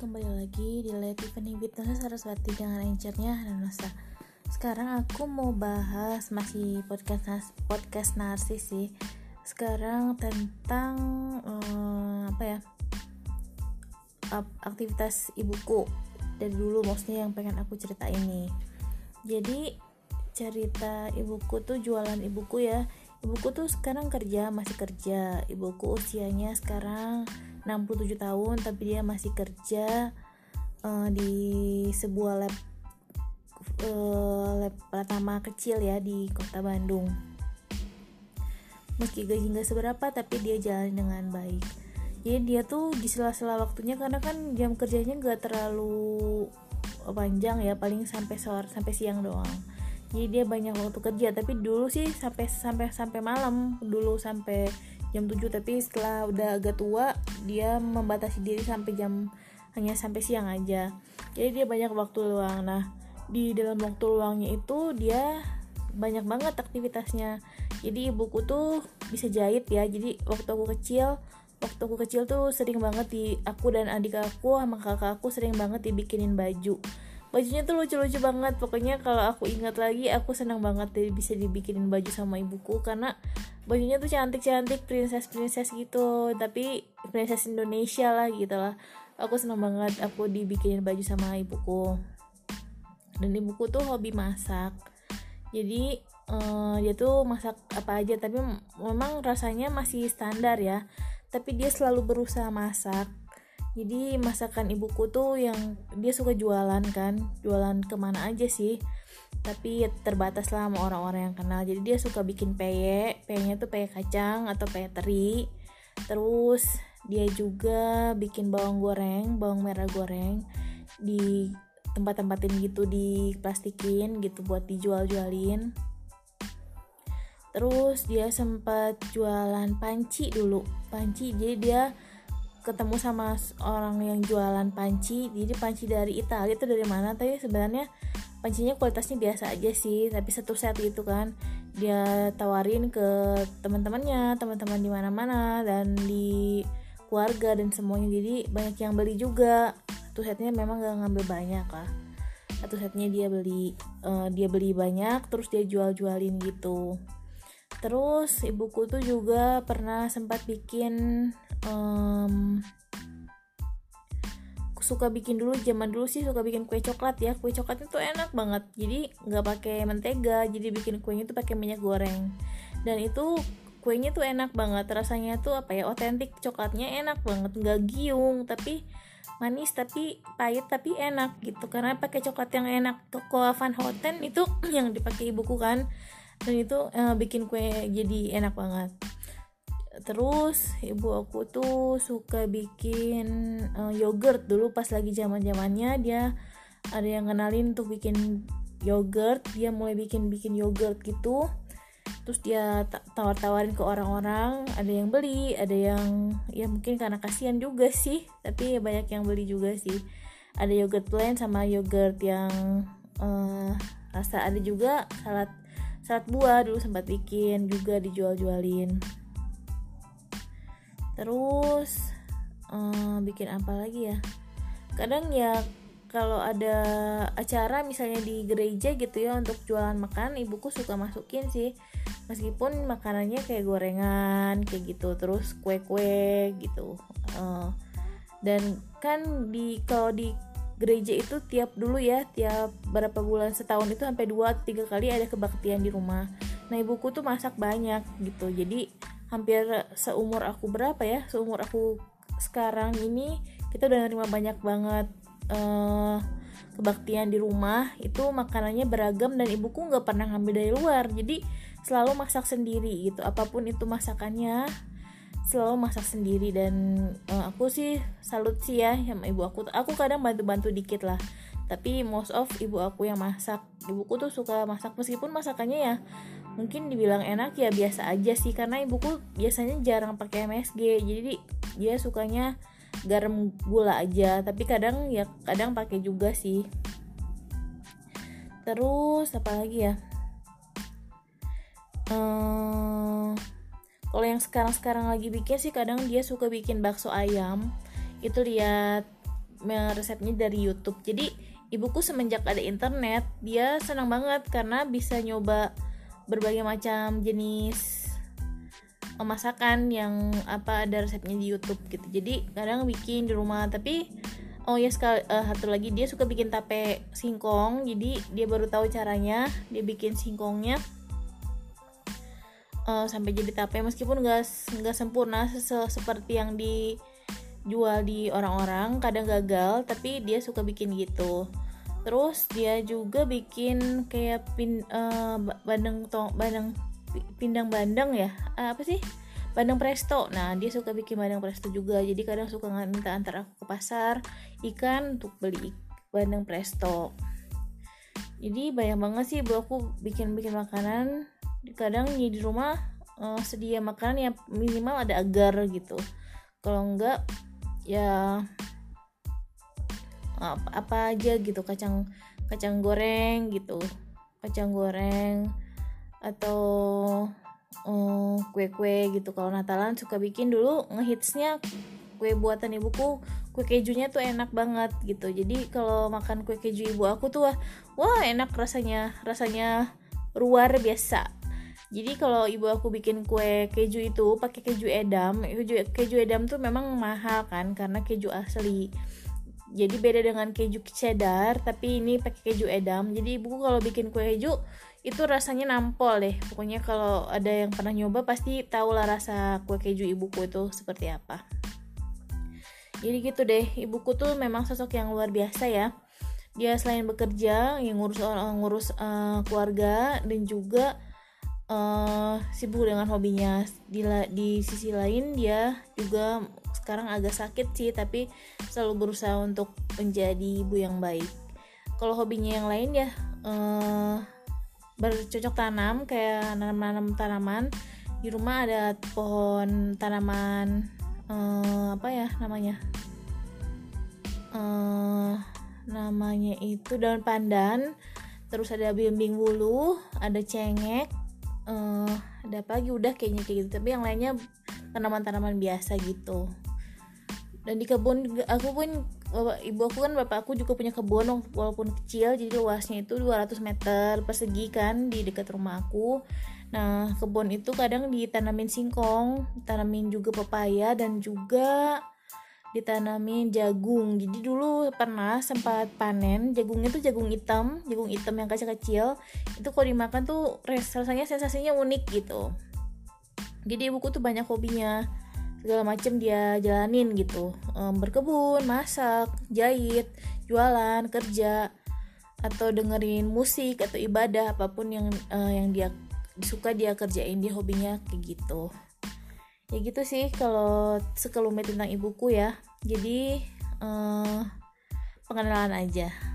kembali lagi di Let Tiffany Fitness Saraswati dengan anchornya Hanosa Sekarang aku mau bahas masih podcast podcast narsis sih. Sekarang tentang um, apa ya aktivitas ibuku. Dari dulu maksudnya yang pengen aku cerita ini jadi cerita ibuku tuh jualan ibuku ya ibuku tuh sekarang kerja masih kerja. Ibuku usianya sekarang 67 tahun tapi dia masih kerja uh, di sebuah lab uh, lab pertama kecil ya di kota Bandung. Meski gaji nggak seberapa tapi dia jalan dengan baik. Jadi dia tuh di sela-sela waktunya karena kan jam kerjanya nggak terlalu panjang ya paling sampai sore sampai siang doang jadi dia banyak waktu kerja. Tapi dulu sih sampai sampai sampai malam. Dulu sampai jam 7 tapi setelah udah agak tua dia membatasi diri sampai jam hanya sampai siang aja. Jadi dia banyak waktu luang. Nah di dalam waktu luangnya itu dia banyak banget aktivitasnya. Jadi ibuku tuh bisa jahit ya. Jadi waktu aku kecil waktu aku kecil tuh sering banget di aku dan adik aku sama kakak aku sering banget dibikinin baju bajunya tuh lucu-lucu banget. Pokoknya kalau aku ingat lagi aku senang banget deh bisa dibikinin baju sama ibuku. Karena bajunya tuh cantik-cantik princess-princess gitu. Tapi princess Indonesia lah gitu lah. Aku senang banget aku dibikinin baju sama ibuku. Dan ibuku tuh hobi masak. Jadi uh, dia tuh masak apa aja. Tapi memang rasanya masih standar ya. Tapi dia selalu berusaha masak jadi masakan ibuku tuh yang dia suka jualan kan jualan ke mana aja sih. Tapi terbatas lah sama orang-orang yang kenal. Jadi dia suka bikin peye peyenya tuh peye kacang atau peye teri. Terus dia juga bikin bawang goreng bawang merah goreng di tempat-tempatin gitu di plastikin gitu buat dijual-jualin. Terus dia sempat jualan panci dulu. Panci jadi dia ketemu sama orang yang jualan panci. Jadi panci dari Italia itu dari mana? Tapi sebenarnya pancinya kualitasnya biasa aja sih tapi satu set gitu kan. Dia tawarin ke teman-temannya teman-teman di mana-mana dan di keluarga dan semuanya. Jadi banyak yang beli juga. Satu setnya memang gak ngambil banyak lah. Satu setnya dia beli uh, dia beli banyak terus dia jual-jualin gitu terus ibuku tuh juga pernah sempat bikin um, suka bikin dulu zaman dulu sih suka bikin kue coklat ya. Kue coklatnya tuh enak banget. Jadi nggak pakai mentega jadi bikin kuenya tuh pakai minyak goreng. Dan itu kuenya tuh enak banget. Rasanya tuh apa ya otentik. Coklatnya enak banget. Nggak giung tapi manis tapi pahit tapi enak gitu. Karena pakai coklat yang enak. Toko Van Houten itu yang dipakai ibuku kan dan itu uh, bikin kue jadi enak banget. Terus ibu aku tuh suka bikin uh, yogurt. Dulu pas lagi zaman zamannya dia ada yang kenalin untuk bikin yogurt. Dia mulai bikin bikin yogurt gitu. Terus dia tawar tawarin ke orang-orang. Ada yang beli ada yang ya mungkin karena kasihan juga sih. Tapi banyak yang beli juga sih. Ada yogurt plain sama yogurt yang uh, rasa ada juga salad salad buah dulu sempat bikin juga dijual-jualin. Terus um, bikin apa lagi ya? Kadang ya kalau ada acara misalnya di gereja gitu ya untuk jualan makan ibuku suka masukin sih. Meskipun makanannya kayak gorengan kayak gitu terus kue-kue gitu. Uh, dan kan di kalau di gereja itu tiap dulu ya tiap berapa bulan setahun itu sampai dua tiga kali ada kebaktian di rumah. Nah ibuku tuh masak banyak gitu. Jadi hampir seumur aku berapa ya seumur aku sekarang ini kita udah nerima banyak banget uh, kebaktian di rumah. Itu makanannya beragam dan ibuku nggak pernah ngambil dari luar. Jadi selalu masak sendiri gitu. Apa pun itu masakannya selalu masak sendiri. Dan uh, aku sih salut sih ya sama ibu aku. Aku kadang bantu-bantu dikit lah. Tapi most of ibu aku yang masak. Ibuku tuh suka masak. Meskipun masakannya ya mungkin dibilang enak ya biasa aja sih. Karena ibuku biasanya jarang pakai MSG jadi dia sukanya garam gula aja. Tapi kadang ya kadang pakai juga sih. Terus apa lagi ya? Hmm, kalau yang sekarang sekarang lagi bikin sih kadang dia suka bikin bakso ayam. Itu lihat resepnya dari YouTube. Jadi ibuku semenjak ada internet dia senang banget karena bisa nyoba berbagai macam jenis masakan yang apa ada resepnya di YouTube gitu. Jadi kadang bikin di rumah. Tapi oh ya sekali uh, satu lagi dia suka bikin tape singkong. Jadi dia baru tahu caranya dia bikin singkongnya uh, sampai jadi tape meskipun nggak nggak sempurna seperti yang dijual di orang-orang kadang gagal tapi dia suka bikin gitu. Terus dia juga bikin kayak pin uh, bandeng tong bandeng pindang bandeng ya? Uh, apa sih? Bandeng presto. Nah dia suka bikin bandeng presto juga. Jadi kadang suka minta antar aku ke pasar ikan untuk beli bandeng presto. Jadi banyak banget sih bu aku bikin bikin makanan kadang di rumah uh, sedia makanan yang minimal ada agar gitu. Kalau enggak ya apa, apa aja gitu kacang kacang goreng gitu. Kacang goreng atau uh, kue-kue gitu. Kalau Natalan suka bikin dulu ngehitsnya kue buatan ibuku kue kejunya tuh enak banget gitu. Jadi kalau makan kue keju ibu aku tuh wah, wah enak rasanya rasanya luar biasa jadi kalau ibu aku bikin kue keju itu pakai keju edam keju keju edam tuh memang mahal kan karena keju asli. Jadi beda dengan keju cheddar tapi ini pakai keju edam. Jadi ibuku kalau bikin kue keju itu rasanya nampol deh. Pokoknya kalau ada yang pernah nyoba pasti tahu lah rasa kue keju ibuku itu seperti apa. Jadi gitu deh ibuku tuh memang sosok yang luar biasa ya. Dia selain bekerja yang ngurus orang ngurus uh, keluarga dan juga uh, sibuk dengan hobinya. Di di sisi lain dia juga sekarang agak sakit sih tapi selalu berusaha untuk menjadi ibu yang baik. Kalau hobinya yang lain ya uh, bercocok tanam kayak nanam-nanam tanaman. Di rumah ada pohon tanaman uh, apa ya namanya? Uh, namanya itu daun pandan terus ada bimbing bulu ada cengek uh, ada apa lagi? Udah kayaknya kayak gitu. Tapi yang lainnya tanaman-tanaman biasa gitu. Dan di kebun aku pun ibu aku kan bapak aku juga punya kebun walaupun kecil jadi luasnya itu 200 meter persegi kan di dekat rumah aku. Nah kebun itu kadang ditanamin singkong tanamin juga pepaya dan juga ditanamin jagung. Jadi dulu pernah sempat panen jagungnya tuh jagung hitam jagung hitam yang kecil-kecil. Itu kalau dimakan tuh rasanya sensasinya unik gitu. Jadi ibuku tuh banyak hobinya. Segala macam dia jalanin gitu. Um, berkebun masak jahit jualan kerja atau dengerin musik atau ibadah apa pun yang uh, yang dia suka dia kerjain dia hobinya kayak gitu ya gitu sih kalau sekelumit tentang ibuku ya. Jadi uh, pengenalan aja